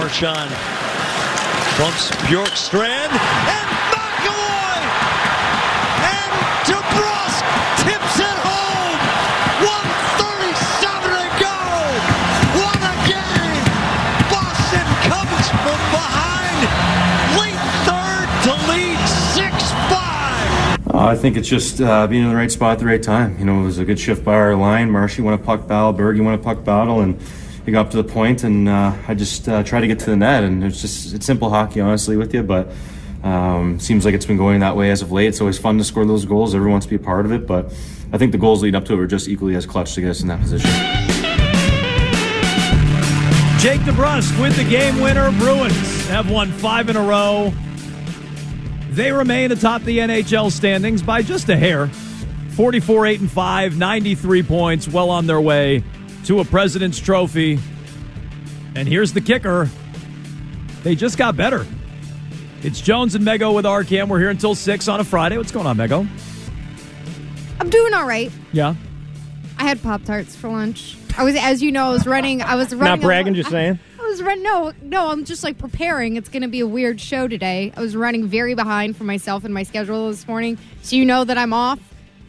Marchand bumps Bjorkstrand and McAvoy and DeBrusk tips it home. 137 to go. What a game. Boston comes from behind. Late third to lead 6-5. Uh, I think it's just uh, being in the right spot at the right time. You know, it was a good shift by our line. Marshy won a puck battle, Berge won a puck battle, and he got up to the point, and uh, I just uh, tried to get to the net. And it's just it's simple hockey, honestly, with you, but um, seems like it's been going that way as of late. It's always fun to score those goals. Everyone wants to be a part of it, but I think the goals leading up to it were just equally as clutch to get us in that position. Jake DeBrusk with the game winner. Bruins have won five in a row. They remain atop the NHL standings by just a hair. 44 8 and 5, 93 points, well on their way to a President's Trophy. And here's the kicker they just got better. It's Jones and Mego with Arcand. We're here until 6 on a Friday. What's going on, Mego? I'm doing all right. Yeah. I had Pop Tarts for lunch. I was, as you know, I was running. I was running. Not bragging, just saying. I was running. No, no, I'm just like preparing. It's going to be a weird show today. I was running very behind for myself and my schedule this morning, so you know that I'm off.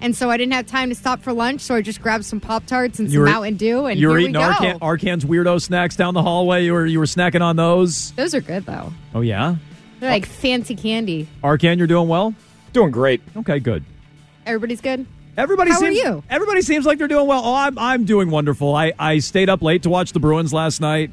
And so I didn't have time to stop for lunch, so I just grabbed some Pop Tarts and You some were- Mountain Dew, and you were here eating we go. Arcand, Arcand's weirdo snacks down the hallway. You were you were snacking on those. Those are good though. Oh yeah, They're like fancy candy. Arcand, you're doing well. Doing great. Okay, good. Everybody's good. Everybody How are seems you? everybody seems like they're doing well. Oh, I'm I'm doing wonderful. I I stayed up late to watch the Bruins last night.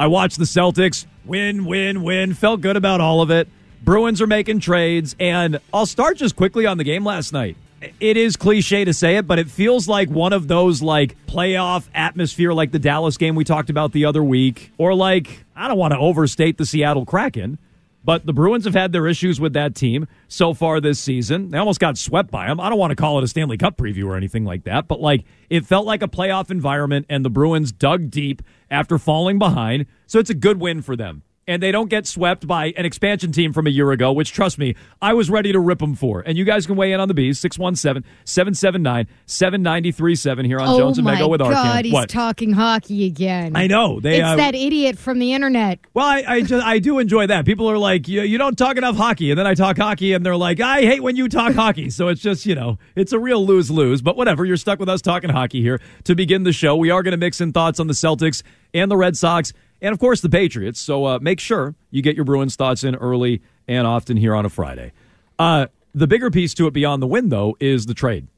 I watched the Celtics win, win, win. Felt good about all of it. Bruins are making trades, and I'll start just quickly on the game last night. It is cliche to say it, but it feels like one of those like playoff atmosphere, like the Dallas game we talked about the other week, or like I don't want to overstate the Seattle Kraken. But the Bruins have had their issues with that team so far this season. They almost got swept by them. I don't want to call it a Stanley Cup preview or anything like that, but like it felt like a playoff environment, and the Bruins dug deep after falling behind. So it's a good win for them. And they don't get swept by an expansion team from a year ago, which, trust me, I was ready to rip them for. And you guys can weigh in on the bees, 617 779 7937 here on oh Jones and Mego with God, Arcand. he's What? talking hockey again. I know. They, it's uh, that idiot from the internet. Well, I I, just, I do enjoy that. People are like, you, you don't talk enough hockey, and then I talk hockey, and they're like, I hate when you talk hockey. So it's just you know, it's a real lose lose. But whatever, you're stuck with us talking hockey here to begin the show. We are going to mix in thoughts on the Celtics and the Red Sox, and of course the Patriots. So uh, make sure you get your Bruins thoughts in early and often here on a Friday. Uh, the bigger piece to it beyond the win, though, is the trade.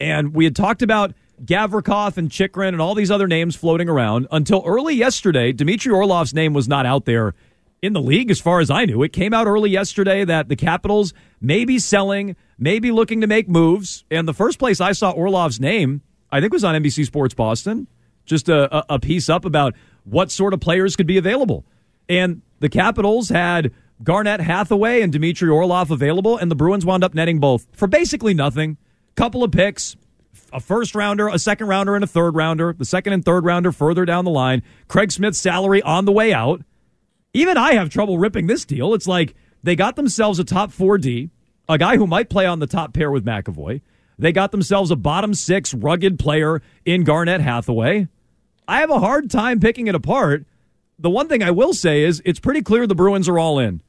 And we had talked about Gavrikov and Chychrun and all these other names floating around until early yesterday. Dmitry Orlov's name was not out there in the league as far as I knew. It came out early yesterday that the Capitals may be selling, may be looking to make moves. And the first place I saw Orlov's name, I think was on NBC Sports Boston, just a, a, a piece up about what sort of players could be available. And the Capitals had Garnet Hathaway and Dmitry Orlov available, and the Bruins wound up netting both for basically nothing. A couple of picks, a first rounder, a second rounder, and a third rounder. The second and third rounder further down the line. Craig Smith's salary on the way out. Even I have trouble ripping this deal. It's like they got themselves a top 4D, a guy who might play on the top pair with McAvoy. They got themselves a bottom six rugged player in Garnet Hathaway. I have a hard time picking it apart. The one thing I will say is it's pretty clear the Bruins are all in.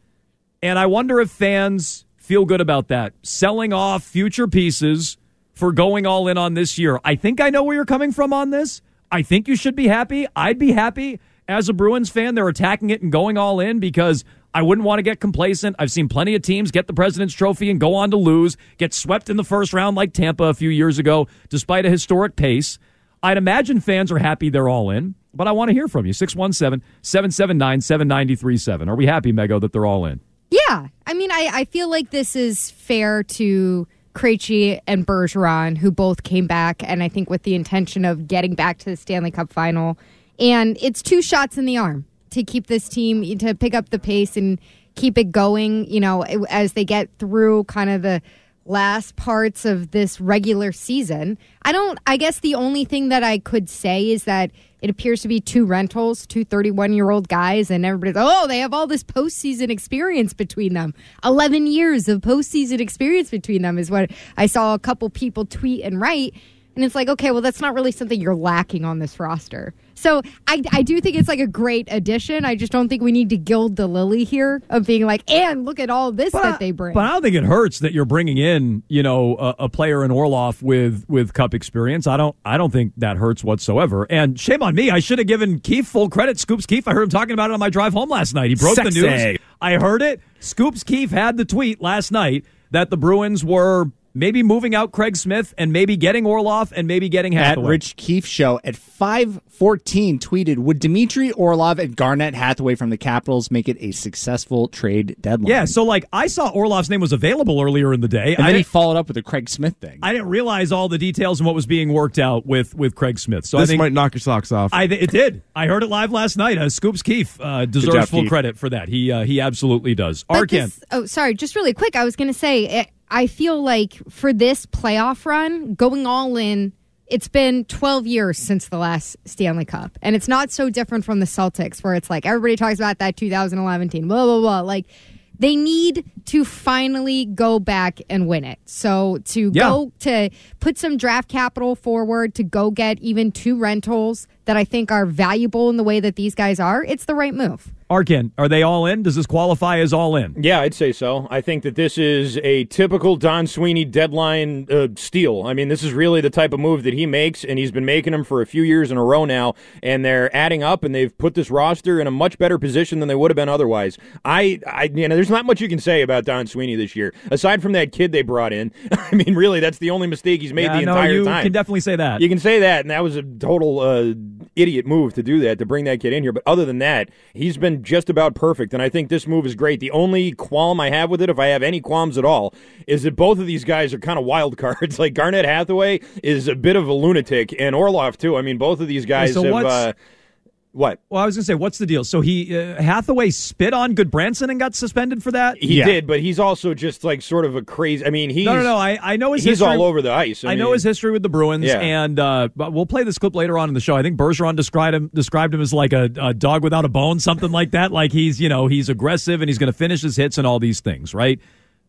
And I wonder if fans feel good about that. Selling off future pieces for going all in on this year. I think I know where you're coming from on this. I think you should be happy. I'd be happy. as a Bruins fan, they're attacking it and going all in because I wouldn't want to get complacent. I've seen plenty of teams get the President's Trophy and go on to lose, get swept in the first round like Tampa a few years ago, despite a historic pace. I'd imagine fans are happy they're all in, but I want to hear from you. 617 779 7937. Are we happy, Mego, that they're all in? Yeah. I mean, I, I feel like this is fair to Krejci and Bergeron, who both came back, and I think with the intention of getting back to the Stanley Cup final. And it's two shots in the arm to keep this team, to pick up the pace and keep it going, you know, as they get through kind of the last parts of this regular season. I don't, I guess the only thing that I could say is that it appears to be two rentals, two 31 year old guys, and everybody's, oh, they have all this postseason experience between them. 11 years of postseason experience between them is what I saw a couple people tweet and write. And it's like, okay, well, that's not really something you're lacking on this roster. So I, I do think it's like a great addition. I just don't think we need to gild the lily here of being like, and look at all this But that I- they bring. But I don't think it hurts that you're bringing in, you know, a, a player in Orlov with with cup experience. I don't I don't think that hurts whatsoever. And shame on me. I should have given Keefe full credit. Scoops Keefe. I heard him talking about it on my drive home last night. He broke Sexy. the news. I heard it. Scoops Keith had the tweet last night that the Bruins were maybe moving out Craig Smith and maybe getting Orlov and maybe getting at Rich Keefe show at 514 tweeted would Dmitry Orlov and Garnet Hathaway from the Capitals make it a successful trade deadline yeah, so like I saw Orlov's name was available earlier in the day. and I then he followed up with the Craig Smith thing I didn't realize all the details and what was being worked out with with Craig Smith. So I This think might knock your socks off. I th- it did. I heard it live last night. Uh, Scoops Keefe uh, deserves job, full Keefe. credit for that. He uh, he absolutely does. But Arcand, this- oh, sorry, just really quick. I was going to say, eh, I feel like for this playoff run, going all in, it's been 12 years since the last Stanley Cup. And it's not so different from the Celtics, where it's like everybody talks about that 2011 team, blah, blah, blah. Like, they need to finally go back and win it. So to Yeah. go to put some draft capital forward to go get even two rentals that I think are valuable in the way that these guys are, it's the right move. Arcand, are they all in? Does this qualify as all in? Yeah, I'd say so. I think that this is a typical Don Sweeney deadline uh, steal. I mean, this is really the type of move that he makes, and he's been making them for a few years in a row now, and they're adding up, and they've put this roster in a much better position than they would have been otherwise. I, I, you know, there's not much you can say about Don Sweeney this year, aside from that kid they brought in. I mean, really, that's the only mistake he's made Yeah, the no, entire you time. can definitely say that. You can say that, and that was a total uh, idiot move to do that, to bring that kid in here. But other than that, he's been just about perfect, and I think this move is great. The only qualm I have with it, if I have any qualms at all, is that both of these guys are kind of wild cards. like Garnet Hathaway is a bit of a lunatic, and Orlov too. I mean, both of these guys so have. What's- what? Well, I was going to say, what's the deal? So he uh, Hathaway spit on Gudbranson and got suspended for that. He Yeah. did, but he's also just like sort of a crazy. I mean, he's no, no, no. I, I know his he's history. all over the ice. I, I know his history with the Bruins, Yeah. and uh, but we'll play this clip later on in the show. I think Bergeron described him described him as like a, a dog without a bone, something like that. Like he's you know he's aggressive and he's going to finish his hits and all these things, right?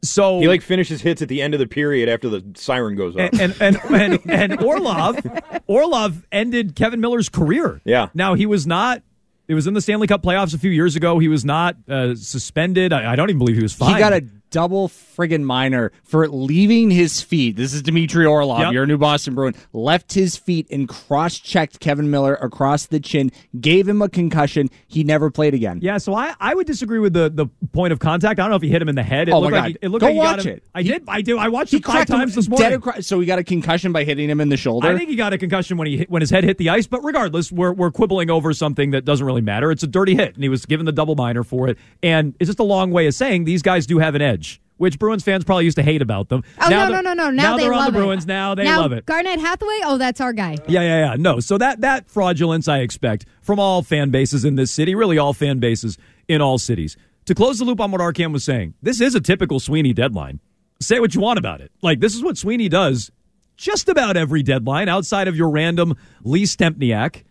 So He like finishes hits at the end of the period after the siren goes off. and and and, and, and Orlov Orlov ended Kevan Miller's career. Yeah. Now he was not. It was in the Stanley Cup playoffs a few years ago. He was not uh, suspended. I, I don't even believe he was fined. He got a double friggin' minor for leaving his feet. This is Dmitry Orlov, Yep. your new Boston Bruin. Left his feet and cross checked Kevan Miller across the chin, gave him a concussion. He never played again. Yeah, so I, I would disagree with the, the point of contact. I don't know if he hit him in the head. It Oh, looked my like God. he, it looked Go like watch it. I He- did. I do. I watched He it five times this morning. across, so he got a concussion by hitting him in the shoulder. I think he got a concussion when he hit, when his head hit the ice. But regardless, we're we're quibbling over something that doesn't really matter. It's a dirty hit, and he was given the double minor for it. And it's just a long way of saying these guys do have an edge, which Bruins fans probably used to hate about them. Oh Now no, no, no, no! Now, they they're love on the it. Now they now, love it. Garnet Hathaway. Oh, that's our guy. Yeah, yeah, yeah. No, so that that fraudulence I expect from all fan bases in this city, really all fan bases in all cities. To close the loop on what Arcand was saying, this is a typical Sweeney deadline. Say what you want about it. Like this is what Sweeney does just about every deadline outside of your random Lee Stempniak.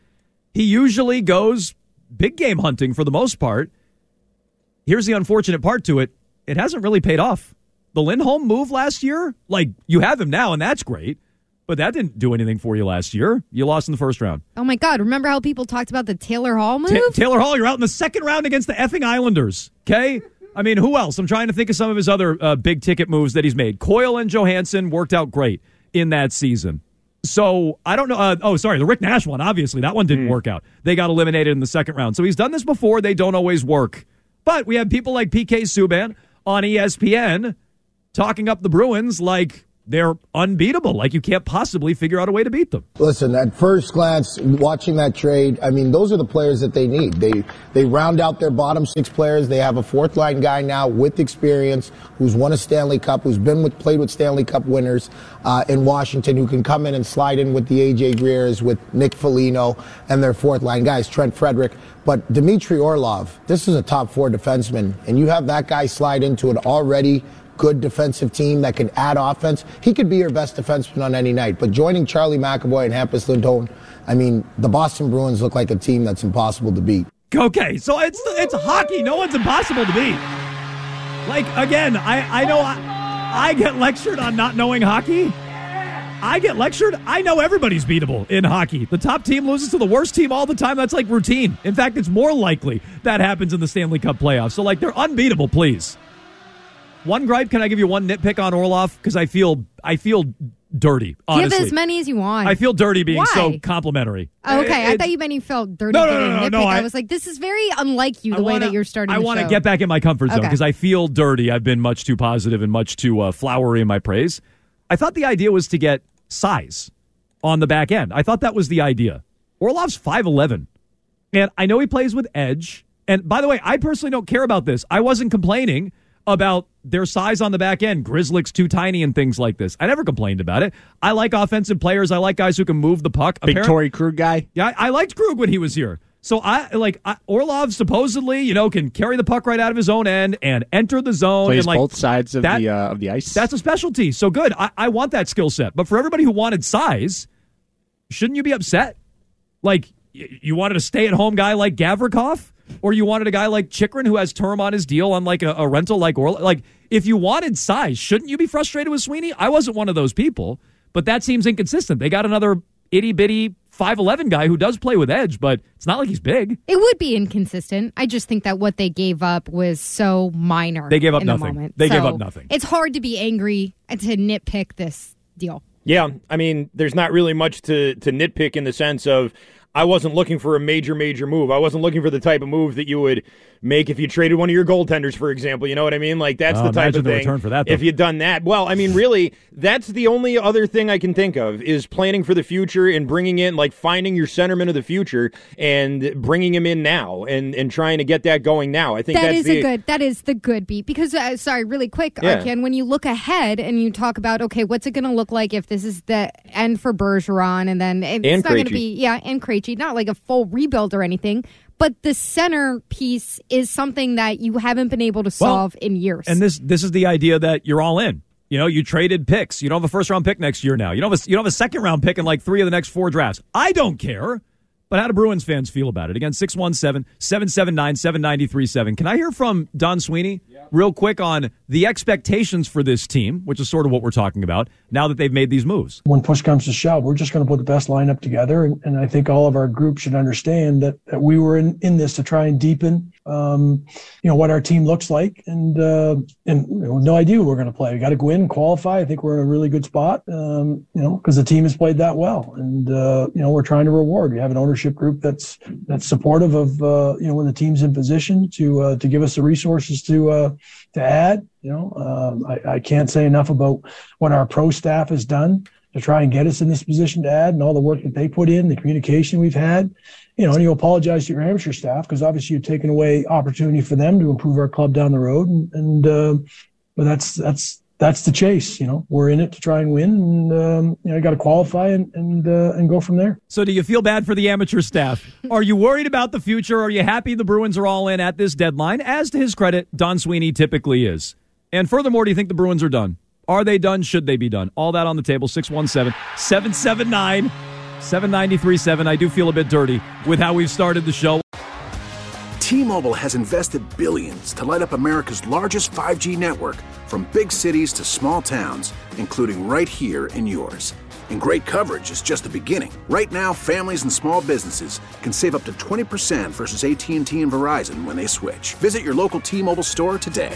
He usually goes big game hunting for the most part. Here's the unfortunate part to it. It hasn't really paid off. The Lindholm move last year, like you have him now, and that's great. But that didn't do anything for you last year. You lost in the first round. Oh my God! Remember how people talked about the Taylor Hall move? Ta- Taylor Hall, you're out in the second round against the effing Islanders. Okay? I mean, who else? I'm trying to think of some of his other uh, big ticket moves that he's made. Coyle and Johansson worked out great in that season. So I don't know. Uh, oh, sorry, the Rick Nash one. Obviously, that one didn't Hmm. work out. They got eliminated in the second round. So he's done this before. They don't always work. But we have people like PK Subban on ESPN talking up the Bruins like they're unbeatable. Like you can't possibly figure out a way to beat them. Listen, at first glance, watching that trade, I mean, those are the players that they need. They they round out their bottom six players. They have a fourth line guy now with experience, who's won a Stanley Cup, who's been with played with Stanley Cup winners uh, in Washington, who can come in and slide in with the AJ Greers, with Nick Foligno, and their fourth line guys, Trent Frederic. But Dmitry Orlov, this is a top four defenseman, and you have that guy slide into an already good defensive team that can add offense. He could be your best defenseman on any night. But joining Charlie McAvoy and Hampus Lindholm, I mean, the Boston Bruins look like a team that's impossible to beat. Okay, so it's it's hockey. No one's impossible to beat. Like again, I I know I, I get lectured on not knowing hockey. I get lectured. I know everybody's beatable in hockey. The top team loses to the worst team all the time. That's like routine. In fact, it's more likely that happens in the Stanley Cup playoffs. So like they're unbeatable, please. One gripe, can I give you one nitpick on Orlov? Because I feel I feel dirty. Honestly. Give as many as you want. I feel dirty being so complimentary. Oh, okay, I It- thought you meant you felt dirty. No, no, no, no, a no. I, I- was like, this is very unlike you, the way wanna- that you're starting. I want to get back in my comfort zone Okay. because I feel dirty. I've been much too positive and much too uh, flowery in my praise. I thought the idea was to get size on the back end. I thought that was the idea. Orlov's 5'11. And I know he plays with edge. And by the way, I personally don't care about this. I wasn't complaining about their size on the back end. Grzelcyk's too tiny and things like this. I never complained about it. I like offensive players. I like guys who can move the puck. Big Apparent- Torey Krug guy. yeah, I, I liked Krug when he was here. So I like I, Orlov supposedly, you know, can carry the puck right out of his own end and enter the zone Plays and like both sides of that- the uh, of the ice. That's a specialty. So good. I, I want that skill set. But for everybody who wanted size, shouldn't you be upset? Like you wanted a stay at home guy like Gavrikov, or you wanted a guy like Chychrun who has term on his deal on like a, a rental like Orlov. Like if you wanted size, shouldn't you be frustrated with Sweeney? I wasn't one of those people, but that seems inconsistent. They got another itty bitty five eleven guy who does play with edge, but it's not like he's big. It would be inconsistent. I just think that what they gave up was so minor. They gave up in the nothing. moment. They gave up nothing. It's hard to be angry and to nitpick this deal. Yeah, I mean, there's not really much to to nitpick in the sense of I wasn't looking for a major major move. I wasn't looking for the type of move that you would make if you traded one of your goaltenders, for example. You know what I mean? Like that's Oh, the type imagine of the thing. return for that, if you'd done that, well, I mean, really, that's the only other thing I can think of is planning for the future and bringing in like finding your centerman of the future and bringing him in now and and trying to get that going now. I think That that's is the, a good. That is the good beat because uh, sorry, really quick, Yeah. Arcand. When you look ahead and you talk about okay, what's it going to look like if this is the end for Bergeron, and then it's And not going to be yeah, and Krejci, not like a full rebuild or anything, but the center piece is something that you haven't been able to Well, solve in years. And this this is the idea that you're all in. You know, you traded picks. You don't have a first round pick next year now. You don't have a, you don't have a second round pick in like three of the next four drafts. I don't care. But how do Bruins fans feel about it? Again, 617 779 7937. Can I hear from Don Sweeney real quick on the expectations for this team, which is sort of what we're talking about now that they've made these moves? when push comes to shove, we're just going to put the best lineup together. And, and I think all of our group should understand that, that we were in, in this to try and deepen, um, you know, what our team looks like. And, uh, and you know, no idea we're going to play. We got to go in, and qualify. I think we're in a really good spot, um, you know, because the team has played that well. And, uh, you know, we're trying to reward. We have an ownership group that's, that's supportive of, uh, you know, when the team's in position to, uh, to give us the resources to, uh, to add. You know, um, I, I can't say enough about what our pro staff has done to try and get us in this position to add and all the work that they put in, the communication we've had. You know, and you apologize to your amateur staff because obviously you've taken away opportunity for them to improve our club down the road. And, and uh, but that's that's that's the chase. You know, we're in it to try and win, and um, you know, got to qualify and and uh, and go from there. So, do you feel bad for the amateur staff? Are you worried about the future? Are you happy the Bruins are all in at this deadline? As to his credit, Don Sweeney typically is. And furthermore, do you think the Bruins are done? Are they done? Should they be done? All that on the table 617 779 7937. I do feel a bit dirty with how we've started the show. T-Mobile has invested billions to light up America's largest 5G network from big cities to small towns, including right here in yours. And great coverage is just the beginning. Right now, families and small businesses can save up to 20% versus AT&T and Verizon when they switch. Visit your local T-Mobile store today.